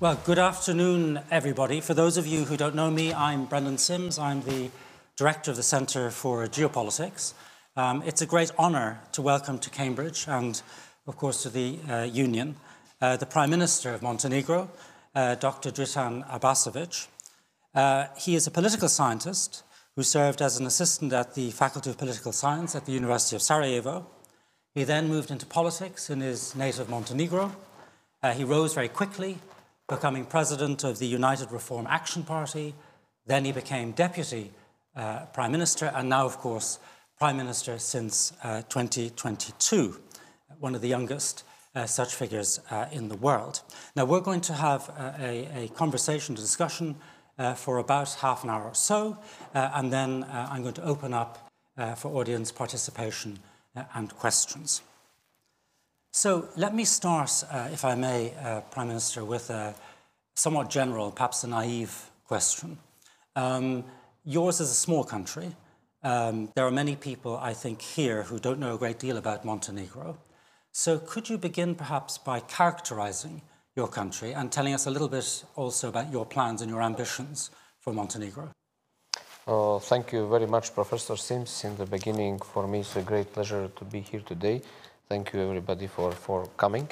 Well, good afternoon, everybody. For those of you who don't know me, I'm Brendan Simms. I'm the director of the Centre for Geopolitics. Um, it's a great honour to welcome to Cambridge and, of course, to the uh, Union uh, the Prime Minister of Montenegro, uh, Dr. Dritan Abazović. Uh, he is a political scientist who served as an assistant at the Faculty of Political Science at the University of Sarajevo. He then moved into politics in his native Montenegro. Uh, he rose very quickly becoming president of the United Reform Action Party. Then he became deputy uh, prime minister, and now, of course, prime minister since uh, 2022, one of the youngest uh, such figures uh, in the world. Now, we're going to have uh, a, a conversation, a discussion uh, for about half an hour or so, and then I'm going to open up for audience participation and questions. So let me start, uh, if I may, uh, Prime Minister, with a somewhat general, perhaps a naive question. Um, yours is a small country. Um, there are many people, I think, here who don't know a great deal about Montenegro. So could you begin perhaps by characterizing your country and telling us a little bit also about your plans and your ambitions for Montenegro? Uh, thank you very much, Professor Simms. In the beginning, for me, it's a great pleasure to be here today. Thank you everybody for, for coming.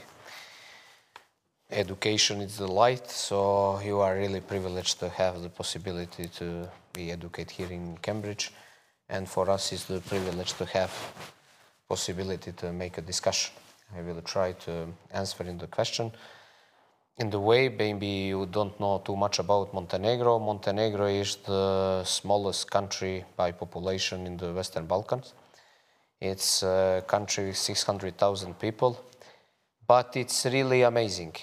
Education is the light, so you are really privileged to have the possibility to be educated here in Cambridge. And for us, it's the privilege to have possibility to make a discussion. I will try to answer in the question. In the way, maybe you don't know too much about Montenegro. Montenegro is the smallest country by population in the Western Balkans. It's a country with 600,000 people, but it's really amazing.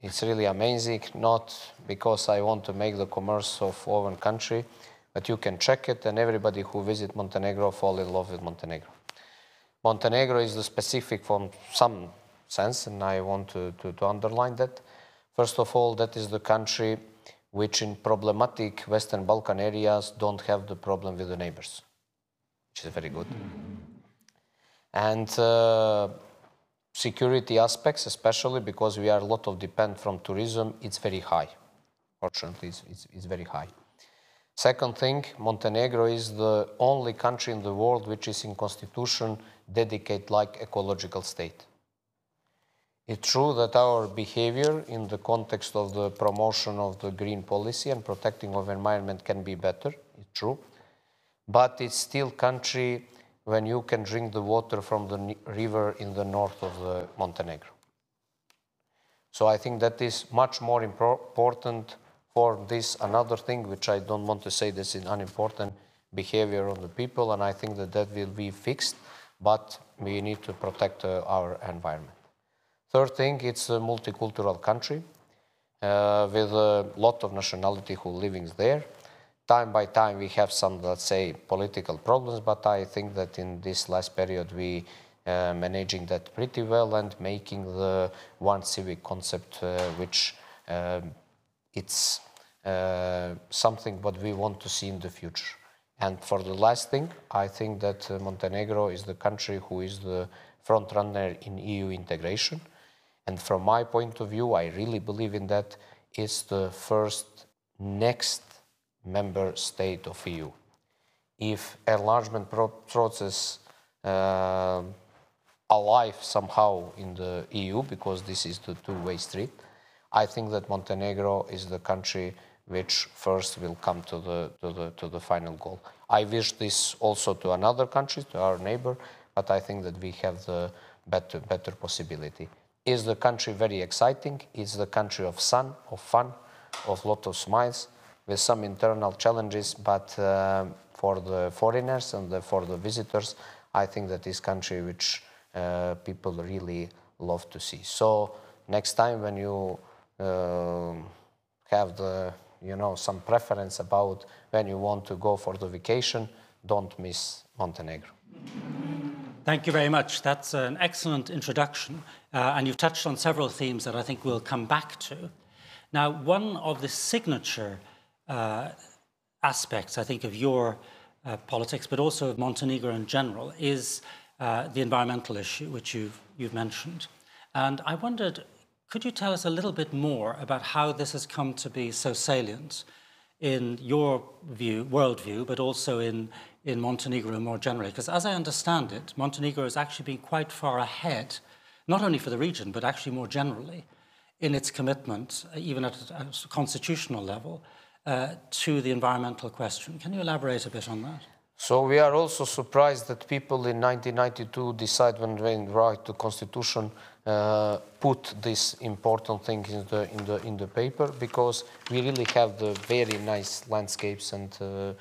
It's really amazing, not because I want to make the commerce of our country, but you can check it and everybody who visit Montenegro fall in love with Montenegro. Montenegro is the specific from some sense, and I want to, to, to underline that. First of all, that is the country which in problematic Western Balkan areas don't have the problem with the neighbors, which is very good. And uh, security aspects, especially because we are a lot of depend from tourism, it's very high. Fortunately, it's, it's, it's very high. Second thing, Montenegro is the only country in the world which is in constitution dedicated like ecological state. It's true that our behavior in the context of the promotion of the green policy and protecting of environment can be better, it's true. But it's still country when you can drink the water from the river in the north of the Montenegro. So I think that is much more important for this another thing, which I don't want to say this is unimportant behavior of the people, and I think that that will be fixed, but we need to protect uh, our environment. Third thing, it's a multicultural country uh, with a lot of nationality who living there time by time we have some, let's say, political problems, but I think that in this last period we uh, managing that pretty well and making the one civic concept uh, which uh, it's uh, something what we want to see in the future. And for the last thing, I think that uh, Montenegro is the country who is the front runner in EU integration. And from my point of view, I really believe in that. It's the first next member state of EU. If enlargement pro process uh, alive somehow in the EU, because this is the two-way street, I think that Montenegro is the country which first will come to the, to the, to the final goal. I wish this also to another country, to our neighbor, but I think that we have the better, better possibility. Is the country very exciting? Is the country of sun, of fun, of lot of smiles? With some internal challenges, but uh, for the foreigners and the, for the visitors, I think that this country which uh, people really love to see. So next time when you uh, have the, you know, some preference about when you want to go for the vacation, don't miss Montenegro. Thank you very much. That's an excellent introduction. Uh, and you've touched on several themes that I think we'll come back to. Now, one of the signature uh, aspects, I think, of your uh, politics, but also of Montenegro in general, is uh, the environmental issue, which you've, you've mentioned. And I wondered, Could you tell us a little bit more about how this has come to be so salient in your view, worldview, but also in, in Montenegro more generally? Because as I understand it, Montenegro has actually been quite far ahead, not only for the region, but actually more generally in its commitment, even at a constitutional level, uh, to the environmental question. Can you elaborate a bit on that? So we are also surprised that people in 1992 decide when they write the constitution uh, put this important thing in the in the in the paper because we really have the very nice landscapes and uh,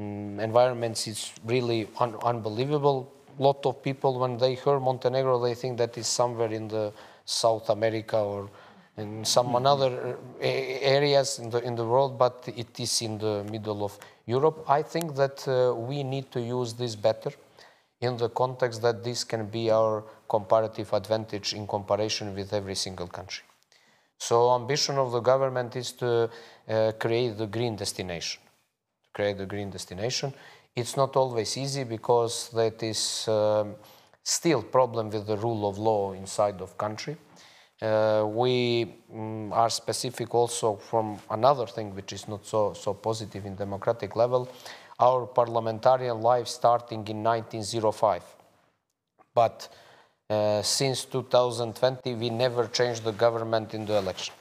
mm, environments. It's really un unbelievable. Lot of people when they hear Montenegro, they think that is somewhere in the South America or in some mm -hmm. other uh, areas in the in the world, but it is in the middle of Europe, I think that uh, we need to use this better in the context that this can be our comparative advantage in comparison with every single country. So ambition of the government is to uh, create the green destination, to create the green destination. It's not always easy because that is um, still problem with the rule of law inside of country. Uh, we um, are specific also from another thing which is not so, so positive in democratic level, our parliamentarian life starting in 1905. But uh, since 2020, we never changed the government in the election.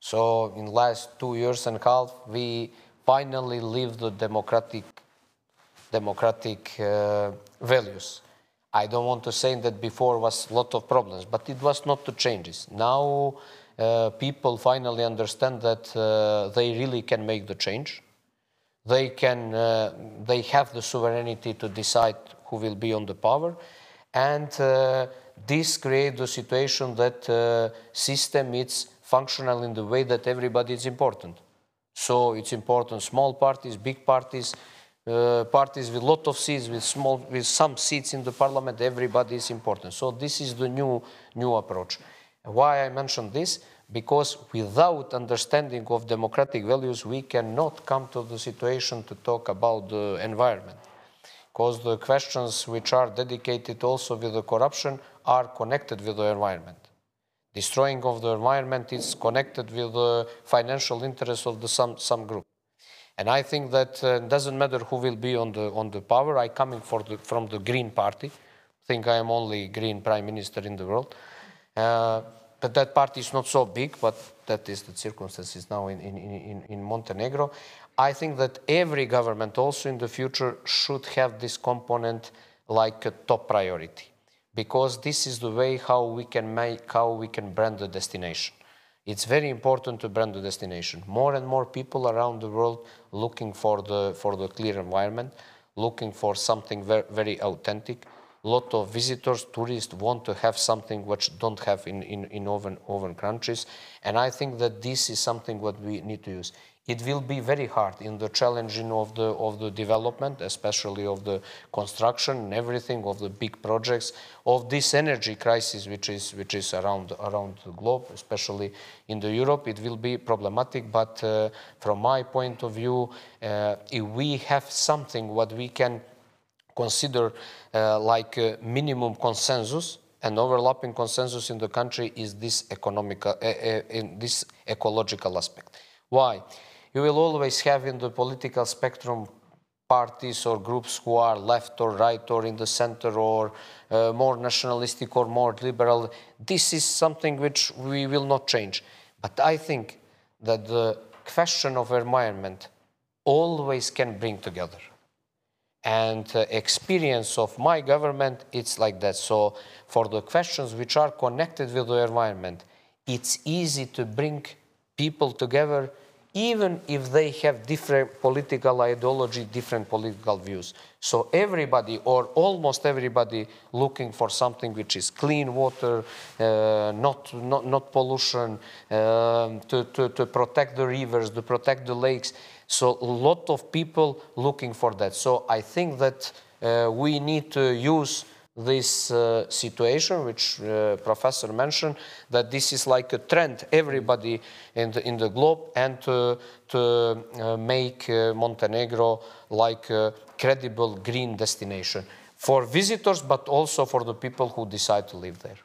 So in last two years and a half, we finally live the democratic, democratic uh, values. I don't want to say that before was a lot of problems, but it was not the changes. Now uh, people finally understand that uh, they really can make the change. They can, uh, they have the sovereignty to decide who will be on the power, and uh, this creates the situation that uh, system is functional in the way that everybody is important. So it's important small parties, big parties, uh, parties with lot of seats, with small, with some seats in the parliament, everybody is important. So this is the new, new approach. Why I mention this? Because without understanding of democratic values, we cannot come to the situation to talk about the environment. Because the questions which are dedicated also with the corruption are connected with the environment. Destroying of the environment is connected with the financial interests of the some, some group. And I think that uh, doesn't matter who will be on the, on the power. I coming the, from the Green Party. Think I am only Green Prime Minister in the world. Uh, but that party is not so big, but that is the circumstances now in, in, in, in Montenegro. I think that every government also in the future should have this component like a top priority because this is the way how we can make, how we can brand the destination. It's very important to brand the destination. More and more people around the world looking for the, for the clear environment, looking for something very, very authentic. Lot of visitors, tourists want to have something which don't have in, in, in oven, oven countries. And I think that this is something what we need to use it will be very hard in the challenging of the of the development, especially of the construction and everything of the big projects of this energy crisis, which is which is around around the globe, especially in the Europe. It will be problematic, but uh, from my point of view, uh, if we have something what we can consider uh, like minimum consensus and overlapping consensus in the country is this economical, uh, uh, in this ecological aspect. Why? You will always have in the political spectrum parties or groups who are left or right or in the center or uh, more nationalistic or more liberal. This is something which we will not change. But I think that the question of environment always can bring together. And uh, experience of my government, it's like that. So for the questions which are connected with the environment, it's easy to bring people together even if they have different political ideology, different political views. So everybody or almost everybody looking for something which is clean water, uh, not, not, not pollution, uh, to, to, to protect the rivers, to protect the lakes. So a lot of people looking for that. So I think that uh, we need to use this uh, situation, which uh, Professor mentioned, that this is like a trend, everybody in the, in the globe, and to, to uh, make uh, Montenegro like a credible green destination for visitors, but also for the people who decide to live there.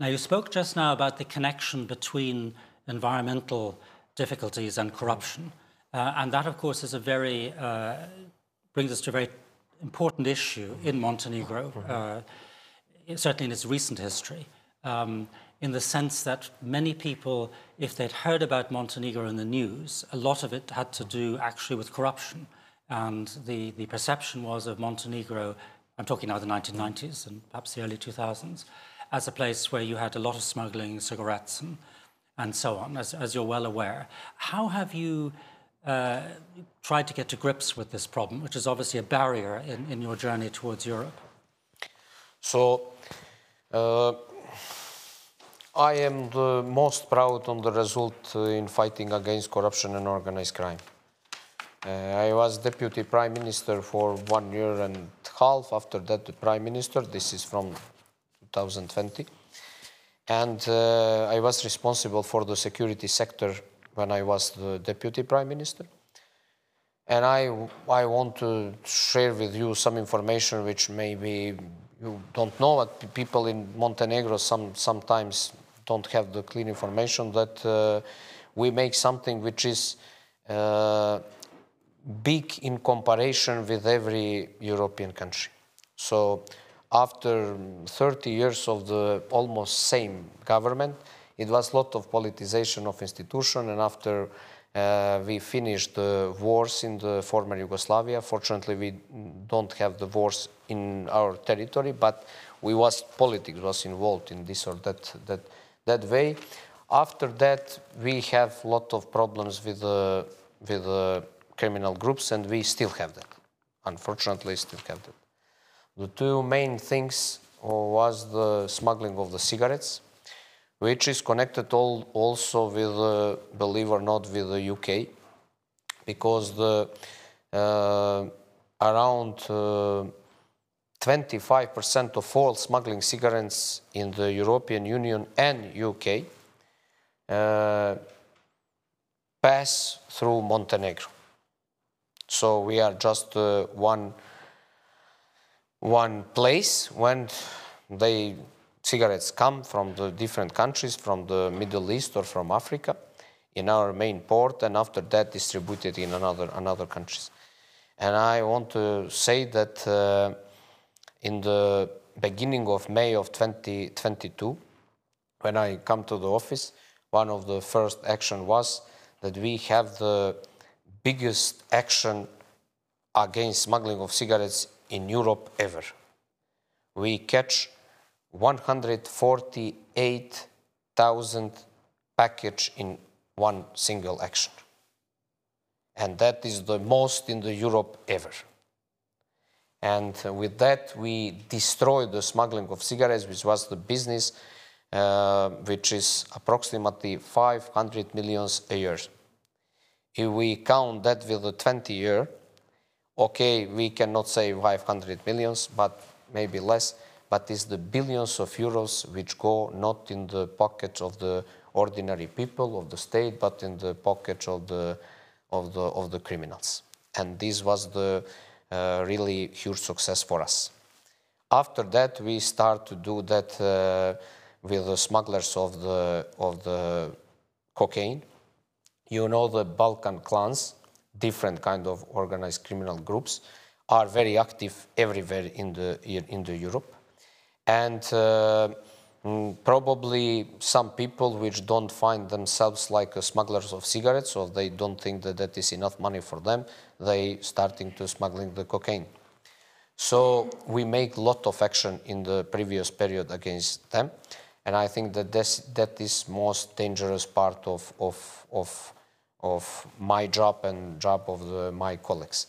Now, you spoke just now about the connection between environmental difficulties and corruption. Uh, and that, of course, is a very, uh, brings us to a very important issue in Montenegro, uh, certainly in its recent history, um, in the sense that many people, if they'd heard about Montenegro in the news, a lot of it had to do actually with corruption. And the, the perception was of Montenegro, I'm talking now the 1990s and perhaps the early 2000s, as a place where you had a lot of smuggling, cigarettes, and, and so on, as, as you're well aware. How have you uh, tried to get to grips with this problem, which is obviously a barrier in, in your journey towards Europe? So, uh, I am the most proud on the result uh, in fighting against corruption and organized crime. Uh, I was deputy prime minister for one year and a half. After that, the prime minister. This is from 2020. And uh, I was responsible for the security sector when I was the deputy prime minister. And I, I want to share with you some information which maybe you don't know, but people in Montenegro some, sometimes don't have the clear information that uh, we make something which is uh, big in comparison with every European country. So after 30 years of the almost same government, it was a lot of politicization of institution and after uh, we finished the wars in the former Yugoslavia. Fortunately, we don't have the wars in our territory, but we was politics was involved in this or that that that way. After that, we have a lot of problems with the with criminal groups, and we still have that. Unfortunately, still have that. The two main things was the smuggling of the cigarettes, which is connected all, also with, uh, believe or not, with the UK, because the uh, around 25% uh, of all smuggling cigarettes in the European Union and UK uh, pass through Montenegro. So we are just uh, one one place when they cigarettes come from the different countries, from the Middle East or from Africa, in our main port, and after that distributed in another another countries. And I want to say that uh, in the beginning of May of 2022, when I come to the office, one of the first action was that we have the biggest action against smuggling of cigarettes in Europe ever. We catch 148,000 package in one single action. And that is the most in the Europe ever. And with that, we destroyed the smuggling of cigarettes, which was the business, uh, which is approximately 500 millions a year. If we count that with the 20 year, okay, we cannot say 500 millions, but maybe less, but it's the billions of euros which go not in the pockets of the ordinary people of the state, but in the pockets of the, of the, of the criminals. And this was the uh, really huge success for us. After that, we start to do that uh, with the smugglers of the, of the cocaine. You know the Balkan clans, different kind of organized criminal groups are very active everywhere in the in the Europe, and uh, mm, probably some people which don't find themselves like smugglers of cigarettes, or they don't think that that is enough money for them, they starting to smuggling the cocaine. So we make a lot of action in the previous period against them, and I think that this, that is most dangerous part of of of of my job and job of the, my colleagues.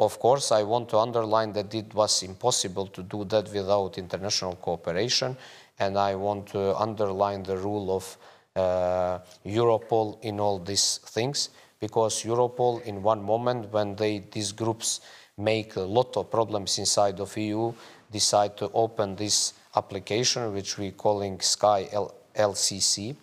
Of course, I want to underline that it was impossible to do that without international cooperation, and I want to underline the role of uh, Europol in all these things, because Europol, in one moment, when they, these groups make a lot of problems inside of EU, decide to open this application, which we're calling Sky L ECC,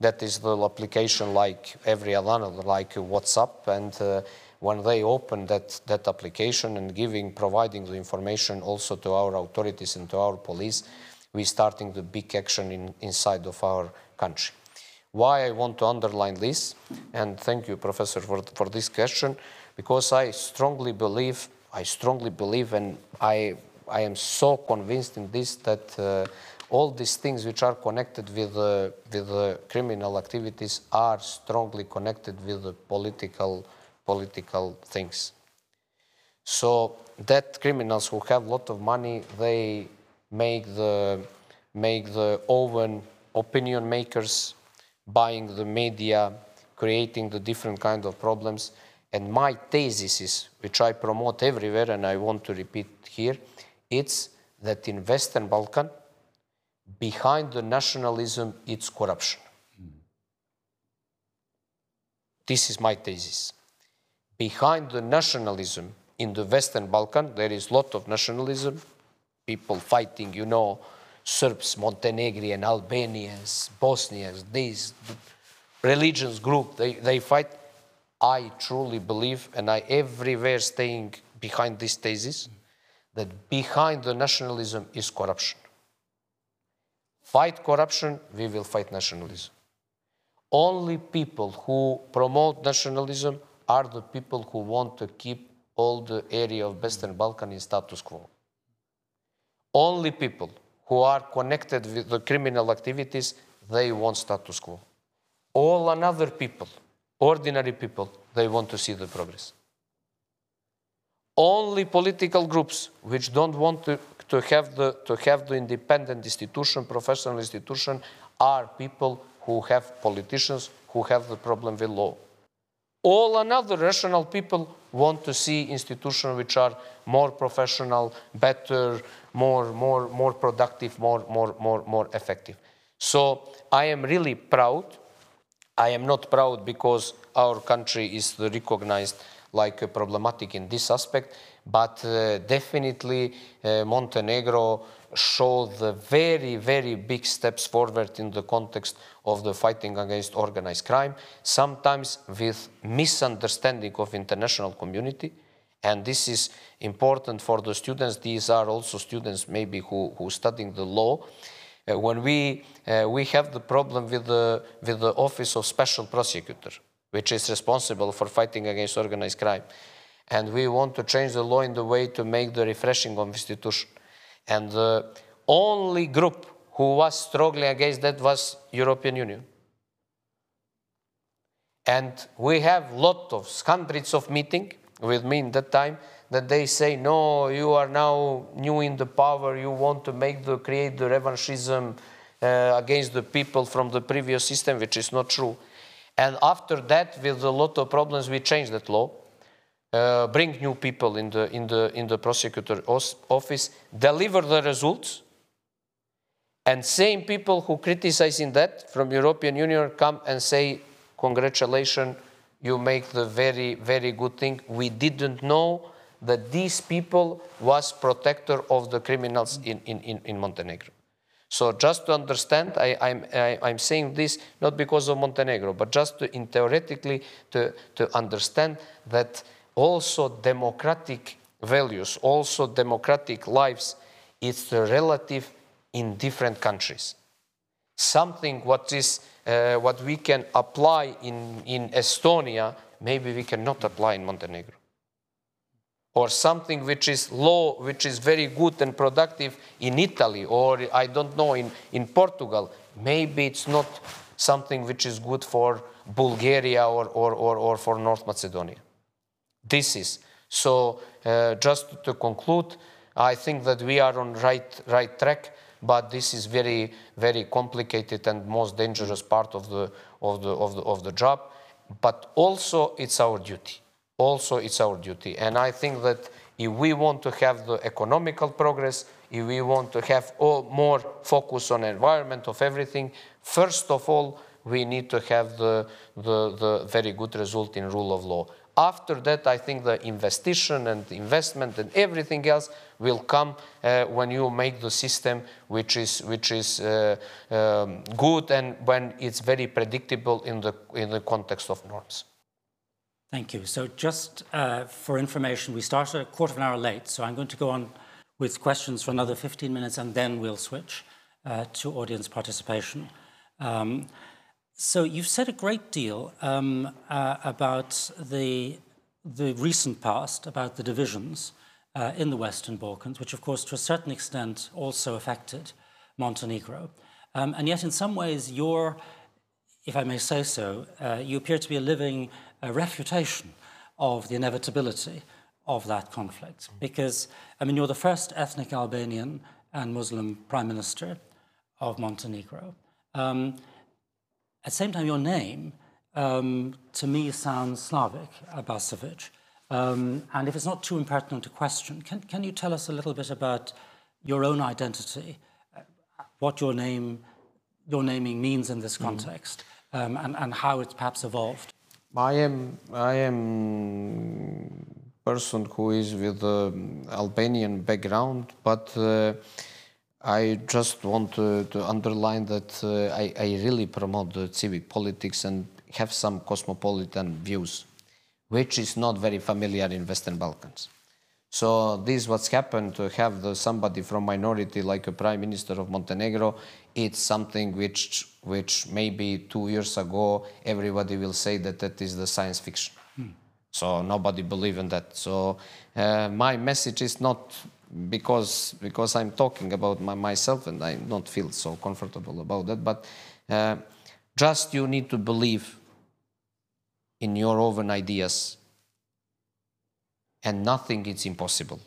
that is the application like every other, like WhatsApp. And uh, when they open that, that application and giving, providing the information also to our authorities and to our police, we're starting the big action in, inside of our country. Why I want to underline this, and thank you, Professor, for, for this question, because I strongly believe, I strongly believe, and I, I am so convinced in this that uh, all these things which are connected with, uh, with criminal activities are strongly connected with the political, political things. So that criminals who have a lot of money, they make the, make the own opinion makers, buying the media, creating the different kind of problems. And my thesis is, which I promote everywhere and I want to repeat here, it's that in Western Balkan, behind the nationalism, it's corruption. Mm. This is my thesis. Behind the nationalism in the Western Balkan, there is a lot of nationalism, people fighting, you know, Serbs, Montenegrin, Albanians, Bosnians, these religions group, they, they fight. I truly believe, and I everywhere staying behind this thesis, that behind the nationalism is corruption. Fight corruption, we will fight nationalism. Only people who promote nationalism are the people who want to keep all the area of Western Balkan in status quo. Only people who are connected with the criminal activities, they want status quo. All another people, ordinary people, they want to see the progress. Only political groups which don't want to, to, have, the, to have the independent institution, professional institution, are people who have politicians who have the problem with law. All another rational people want to see institutions which are more professional, better, more, more, more productive, more, more, more, more effective. So I am really proud. I am not proud because our country is recognized like problematic in this aspect, but uh, definitely uh, Montenegro showed the very, very big steps forward in the context of the fighting against organized crime, sometimes with misunderstanding of international community. And this is important for the students. These are also students maybe who, who studying the law. Uh, when we, uh, we have the problem with the, with the Office of Special Prosecutor, which is responsible for fighting against organized crime. And we want to change the law in the way to make the refreshing of institution. And the only group who was struggling against that was European Union. And we have lot of hundreds of meeting with me in that time that they say, no, you are now new in the power, you want to make the create the revanchism uh, against the people from the previous system, which is not true. And after that, with a lot of problems, we changed that law uh, bring new people in the, in the, in the prosecutor office, deliver the results, and same people who criticizing that from European Union come and say, congratulations, you make the very, very good thing. We didn't know that these people was protector of the criminals in, in, in Montenegro. So just to understand, I, I'm, I, I'm saying this not because of Montenegro, but just to, in theoretically to, to understand that also democratic values, also democratic lives, it's relative in different countries. Something what is uh, what we can apply in, in Estonia, maybe we cannot apply in Montenegro. Or something which is law, which is very good and productive in Italy, or I don't know, in, in Portugal, maybe it's not something which is good for Bulgaria or, or, or, or for North Macedonia. This is. So uh, just to conclude, I think that we are on right, right track, but this is very, very complicated and most dangerous part of the, of the, of the, of the job. But also it's our duty. Also it's our duty. And I think that if we want to have the economical progress, if we want to have all, more focus on environment of everything, first of all, we need to have the, the, the very good result in rule of law. After that, I think the investigation and investment and everything else will come uh, when you make the system which is, which is uh, um, good and when it's very predictable in the, in the context of norms. Thank you. So just uh, for information, we started a quarter of an hour late, so I'm going to go on with questions for another 15 minutes and then we'll switch. uh, to audience participation. Um, so you've said a great deal um, uh, about the, the recent past, about the divisions uh, in the Western Balkans, which of course to a certain extent also affected Montenegro. Um, and yet in some ways you're, if I may say so, uh, you appear to be a living uh, refutation of the inevitability of that conflict. Because, I mean, you're the first ethnic Albanian and Muslim prime minister of Montenegro. Um, at the same time, your name, um, to me, sounds Slavic, Abazović. Um, and if it's not too impertinent a question, can, can you tell us a little bit about your own identity, uh, what your name, your naming means in this mm. context, mm. and, and how it's perhaps evolved? I am, I am person who is with um, Albanian background, but uh, I just want to, to underline that uh, I, I, really promote the civic politics and have some cosmopolitan views, which is not very familiar in Western Balkans. So this what's happened to have the, somebody from minority like a prime minister of Montenegro. It's something which which maybe two years ago everybody will say that that is the science fiction. Hmm. So nobody believe in that. So uh, my message is not because because I'm talking about my, myself and I don't feel so comfortable about that. But uh, just you need to believe in your own ideas, and nothing is impossible.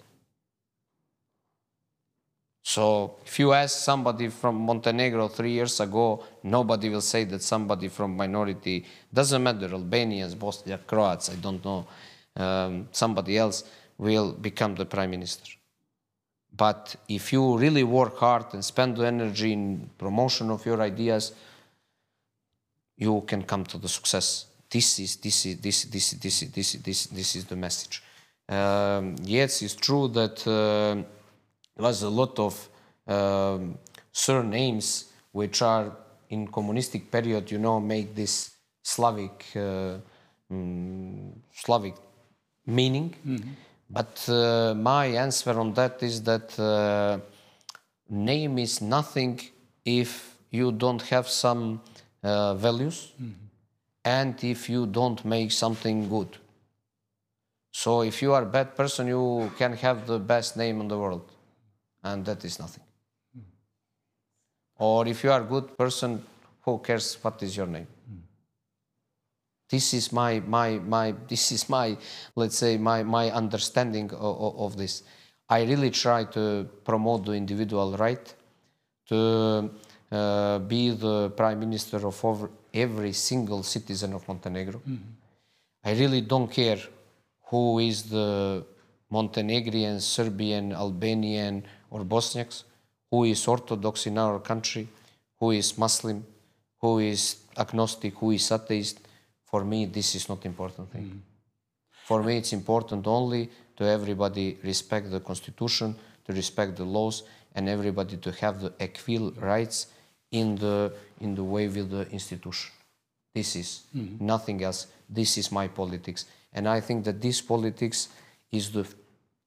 So if you ask somebody from Montenegro three years ago, nobody will say that somebody from minority doesn't matter Albanians, Bosniaks, Croats, I don't know, um, somebody else will become the prime minister. But if you really work hard and spend the energy in promotion of your ideas, you can come to the success. This is this is this this this this this this is the message. Um, yes, it's true that uh, there was a lot of um, surnames which are in communistic period, you know, make this Slavic uh, um, Slavic meaning. Mm -hmm. But uh, my answer on that is that uh, name is nothing if you don't have some uh, values mm -hmm. and if you don't make something good. So if you are a bad person, you can have the best name in the world, and that is nothing. Mm -hmm. Or if you are a good person, who cares what is your name? This is my, my, my, this is my, let's say, my, my understanding of, of this. I really try to promote the individual right to uh, be the prime minister of every single citizen of Montenegro. Mm -hmm. I really don't care who is the Montenegrin, Serbian, Albanian, or Bosniaks, who is Orthodox in our country, who is Muslim, who is agnostic, who is atheist for me this is not important thing mm. for me it's important only to everybody respect the constitution to respect the laws and everybody to have the equal rights in the in the way with the institution this is mm. nothing else this is my politics and i think that this politics is the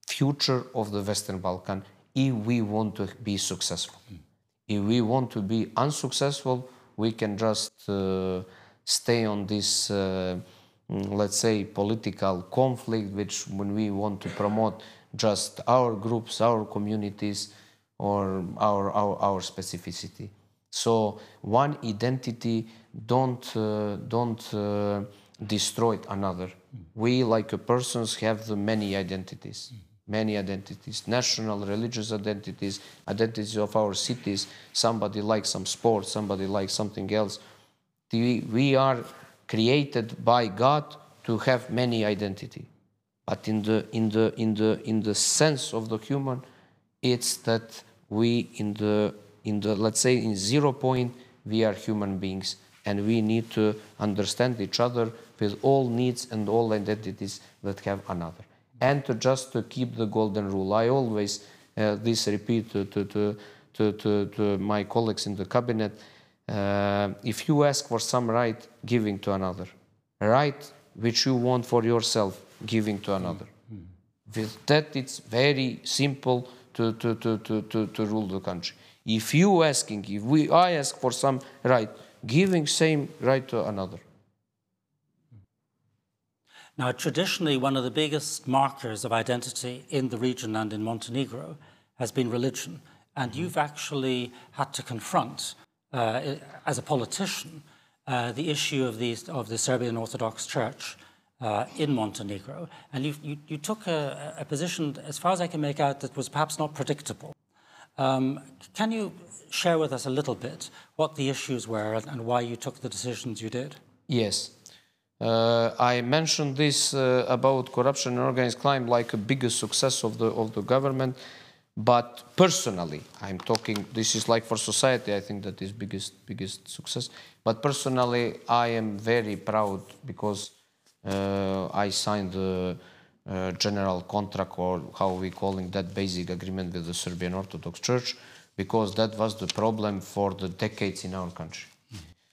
future of the western balkan if we want to be successful mm. if we want to be unsuccessful we can just uh, stay on this, uh, mm, let's say, political conflict, which when we want to promote just our groups, our communities, or our, our, our specificity. So one identity don't, uh, don't uh, destroy another. We, like a persons, have the many identities many identities, national, religious identities, identities of our cities. Somebody likes some sport, somebody likes something else we are created by God to have many identity. But in the, in the, in the, in the sense of the human, it's that we in the, in the, let's say in zero point, we are human beings and we need to understand each other with all needs and all identities that have another. And to just to keep the golden rule. I always, uh, this repeat to, to, to, to, to my colleagues in the cabinet, uh, if you ask for some right, giving to another. Right which you want for yourself, giving to another. Mm. With that, it's very simple to, to, to, to, to, to rule the country. If you asking, if we I ask for some right, giving same right to another. Now, traditionally, one of the biggest markers of identity in the region and in Montenegro has been religion. And you've actually had to confront, uh, as a politician, uh, the issue of, these, of the Serbian Orthodox Church uh, in Montenegro. And you, you, you took a, a, position, as far as I can make out, that was perhaps not predictable. Um, can you share with us a little bit what the issues were and, and why you took the decisions you did? Yes. Uh, I mentioned this uh, about corruption and organized crime like a biggest success of the of the government, but personally, I'm talking. This is like for society. I think that is biggest biggest success. But personally, I am very proud because uh, I signed the uh, general contract or how we calling that basic agreement with the Serbian Orthodox Church because that was the problem for the decades in our country.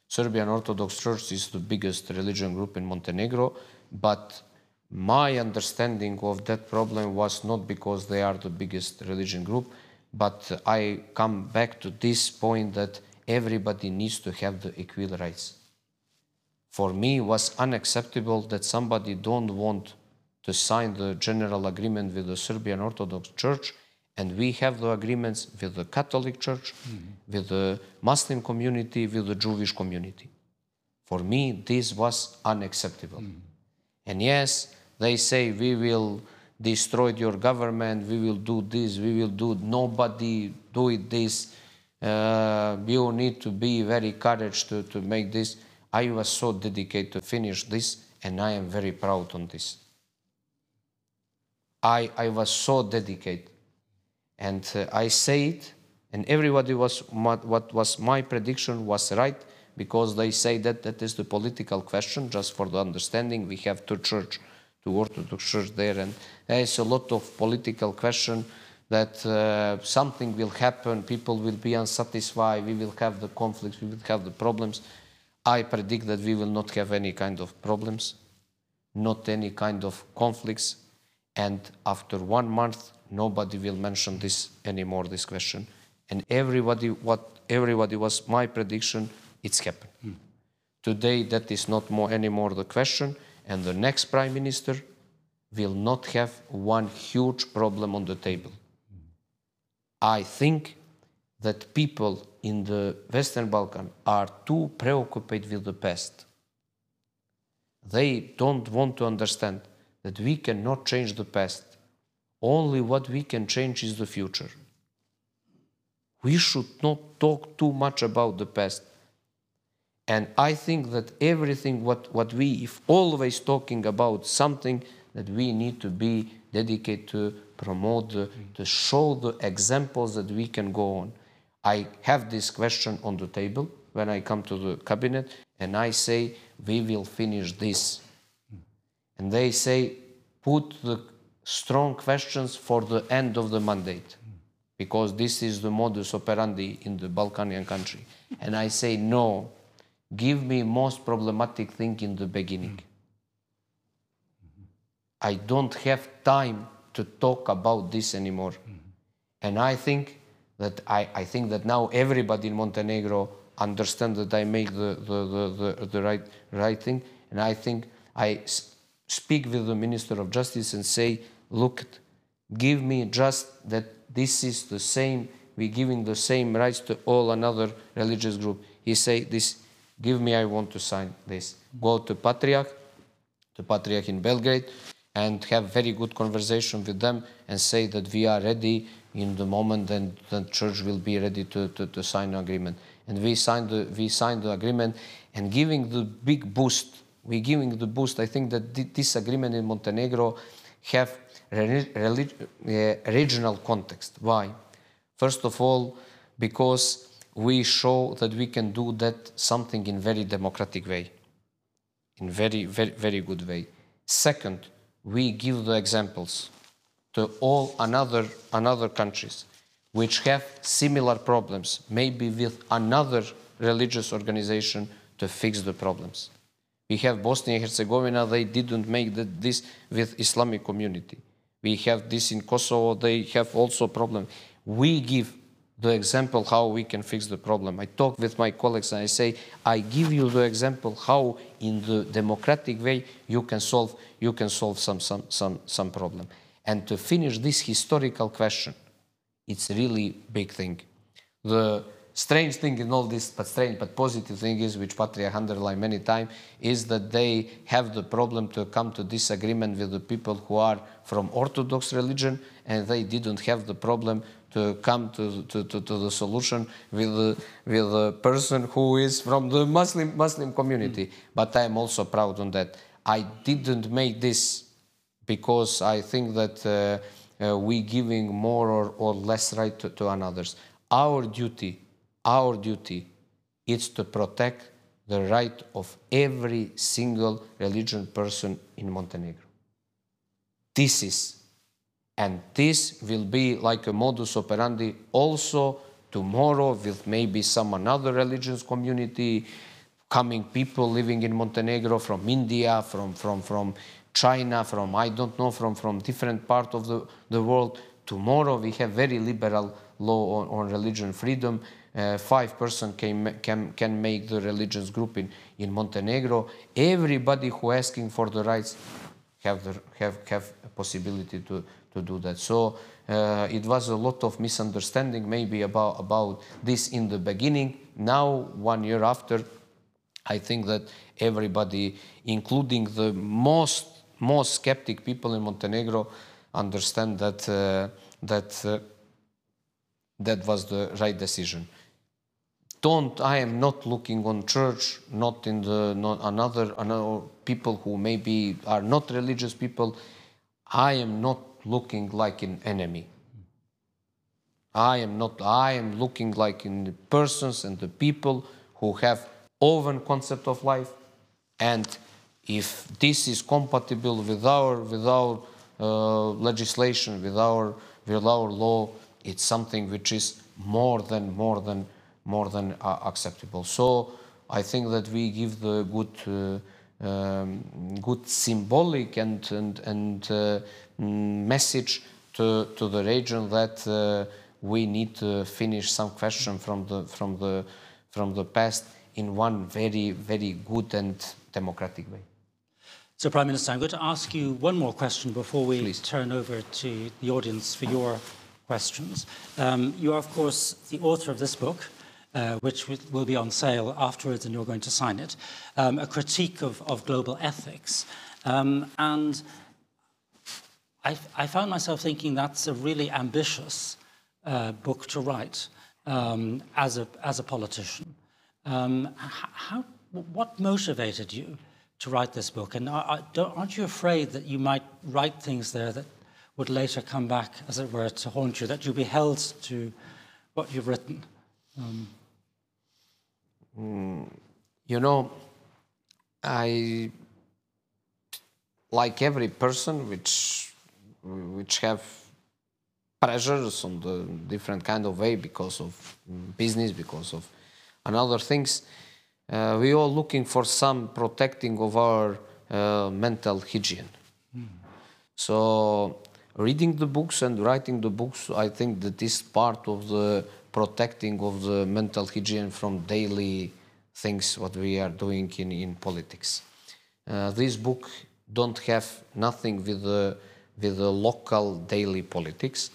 Serbian Orthodox Church is the biggest religion group in Montenegro, but my understanding of that problem was not because they are the biggest religion group, but I come back to this point that everybody needs to have the equal rights. For me, it was unacceptable that somebody don't want to sign the general agreement with the Serbian Orthodox Church and we have the agreements with the Catholic Church, mm -hmm. with the Muslim community, with the Jewish community. For me, this was unacceptable. Mm -hmm. And yes, they say we will destroy your government, we will do this, we will do nobody do it this. Uh, you need to be very courage to, to make this. I was so dedicated to finish this, and I am very proud on this. I, I was so dedicated. And uh, I say it, and everybody was what was my prediction was right because they say that that is the political question. Just for the understanding, we have two church, two Orthodox church there, and there is a lot of political question that uh, something will happen, people will be unsatisfied, we will have the conflicts, we will have the problems. I predict that we will not have any kind of problems, not any kind of conflicts, and after one month nobody will mention this anymore, this question. And everybody, what everybody was my prediction, it's happened. Mm. Today, that is not more anymore the question, and the next prime minister will not have one huge problem on the table. I think that people in the Western Balkan are too preoccupied with the past. They don't want to understand that we cannot change the past only what we can change is the future. We should not talk too much about the past. And I think that everything what, what we, if always talking about something that we need to be dedicated to promote, the, mm. to show the examples that we can go on. I have this question on the table when I come to the cabinet and I say, we will finish this. Mm. And they say, put the strong questions for the end of the mandate mm. because this is the modus operandi in the Balkanian country. And I say, no, give me most problematic thing in the beginning. I don't have time to talk about this anymore. And I think that I, I think that now everybody in Montenegro understand that I make the, the, the, the, the right, right thing. And I think I speak with the Minister of Justice and say, look, give me just that this is the same, we're giving the same rights to all another religious group. He say this, give me, I want to sign this. Go to Patriarch, to Patriarch in Belgrade, and have very good conversation with them and say that we are ready in the moment and the church will be ready to, to, to sign an agreement. And we signed the, we signed the agreement and giving the big boost, we giving the boost, I think that this agreement in Montenegro have eh, regional context. Why? First of all, because we show that we can do that something in very democratic way, in very, very, very good way. Second, we give the examples to all another, another countries which have similar problems, maybe with another religious organization to fix the problems. We have Bosnia and Herzegovina, they didn't make this with Islamic community. We have this in Kosovo, they have also problem. We give the example how we can fix the problem. I talk with my colleagues and I say, I give you the example how in the democratic way you can solve, you can solve some, some, some, some problem. And to finish this historical question, it's really big thing. The strange thing in all this, but strange but positive thing is, which Patriarch underlined many times, is that they have the problem to come to disagreement with the people who are from Orthodox religion, and they didn't have the problem to come to, to, to, to the solution with the, with the person who is from the Muslim Muslim community. Mm. But I am also proud on that. I didn't make this because I think that uh, uh, we giving more or, or less right to, to others. Our duty, our duty, is to protect the right of every single religion person in Montenegro. This is, and this will be like a modus operandi also tomorrow with maybe some another religious community, coming people living in Montenegro from India, from, from, from China, from I don't know, from, from different part of the, the world. Tomorrow we have very liberal law on, on religion freedom. Uh, five person can, can, can make the religious group in, in Montenegro. Everybody who asking for the rights have, the, have, have a possibility to, to do that. So uh, it was a lot of misunderstanding maybe about, about this in the beginning. Now, one year after, I think that everybody, including the most most skeptic people in Montenegro understand that uh, that uh, that was the right decision. Don't I am not looking on church, not in the not another another people who maybe are not religious people. I am not looking like an enemy. I am not. I am looking like in the persons and the people who have open concept of life and if this is compatible with our, with our uh, legislation, with our, with our law, it's something which is more than, more than, more than uh, acceptable. So I think that we give the good, uh, um, good symbolic and, and, and uh, message to, to the region that uh, we need to finish some question from the, from the, from the past in one very, very good and democratic way. So, Prime Minister, I'm going to ask you one more question before we Please. turn over to the audience for your questions. Um, you are, of course, the author of this book, uh, which will be on sale afterwards, and you're going to sign it, um, a critique of, of global ethics. Um, and I, I, found myself thinking that's a really ambitious uh, book to write um, as, a, as a politician. Um, how, what motivated you to write this book. And aren't you afraid that you might write things there that would later come back, as it were, to haunt you, that you'll be held to what you've written? Um, mm, you know, I, like every person which, which have pressures on the different kind of way because of business, because of another things, uh, we are looking for some protecting of our uh, mental hygiene. Mm. So reading the books and writing the books, I think that is part of the protecting of the mental hygiene from daily things what we are doing in, in politics. Uh, this book don't have nothing with the with the local daily politics.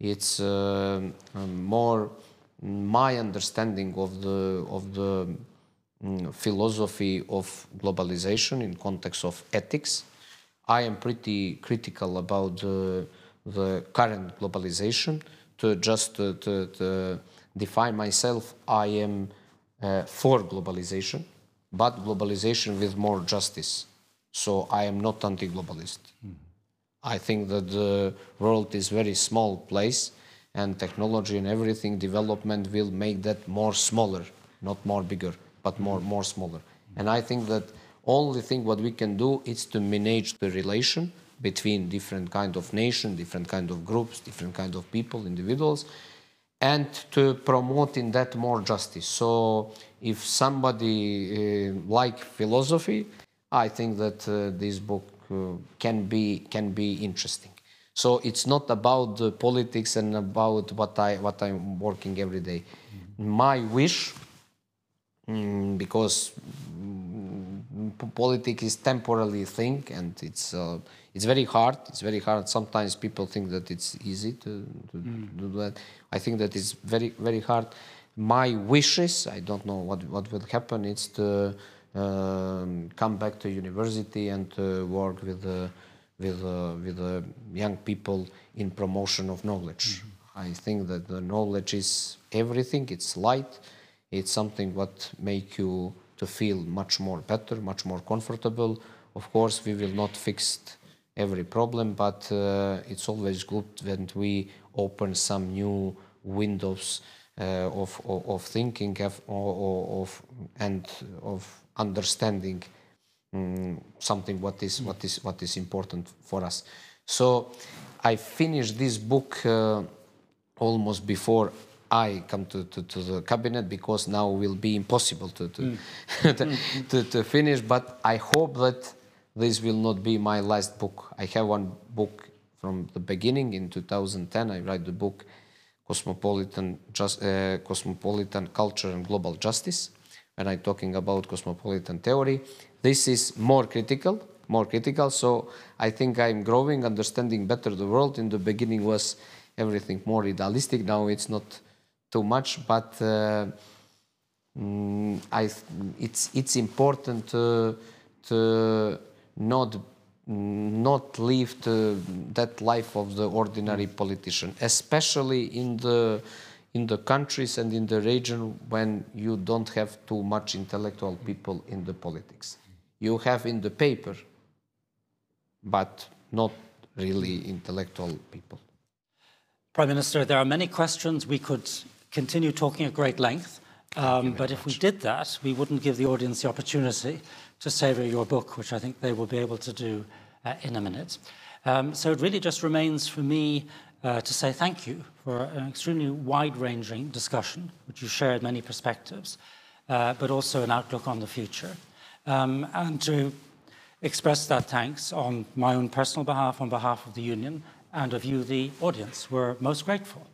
It's uh, more my understanding of the of the Mm, philosophy of globalization in context of ethics. I am pretty critical about the, the current globalization. To just to, to, to define myself, I am uh, for globalization, but globalization with more justice. So I am not anti-globalist. Mm. I think that the world is very small place and technology and everything development will make that more smaller, not more bigger but more, more smaller. And I think that only thing what we can do is to manage the relation between different kind of nation, different kind of groups, different kind of people, individuals, and to promote in that more justice. So if somebody uh, like philosophy, I think that uh, this book uh, can be can be interesting. So it's not about politics and about what I what I'm working every day. Mm. My wish, mm, because mm, politics is temporarily thing and it's uh, it's very hard. It's very hard. Sometimes people think that it's easy to, to mm. do that. I think that it's very very hard. My wishes, I don't know what what will happen. It's to um, come back to university and to work with the with uh, with uh, young people in promotion of knowledge. Mm -hmm. I think that the knowledge is everything. It's light. It's something what make you to feel much more better, much more comfortable. Of course, we will not fix every problem, but uh, it's always good when we open some new windows uh, of, of, of, thinking of, of, and of understanding um, something what is what is what is important for us. So I finished this book uh, almost before I come to, to, to, the cabinet because now will be impossible to to, mm. to, to, to, finish. But I hope that this will not be my last book. I have one book from the beginning in 2010. I write the book Cosmopolitan, Just, uh, Cosmopolitan Culture and Global Justice and I'm talking about cosmopolitan theory. This is more critical, more critical. So I think I'm growing, understanding better the world. In the beginning was everything more idealistic. Now it's not too much, but uh, mm, I, it's it's important to, to not not live to that life of the ordinary politician, especially in the in the countries and in the region when you don't have too much intellectual people in the politics. You have in the paper, but not really intellectual people. Prime Minister, there are many questions. We could continue talking at great length, um, but if we did that, we wouldn't give the audience the opportunity to savor your book, which I think they will be able to do uh, in a minute. Um, so it really just remains for me uh, to say thank you for an extremely wide-ranging discussion, which you shared many perspectives, uh, but also an outlook on the future. Um, and to express that thanks on my own personal behalf, on behalf of the Union, and of you, the audience. We're most grateful.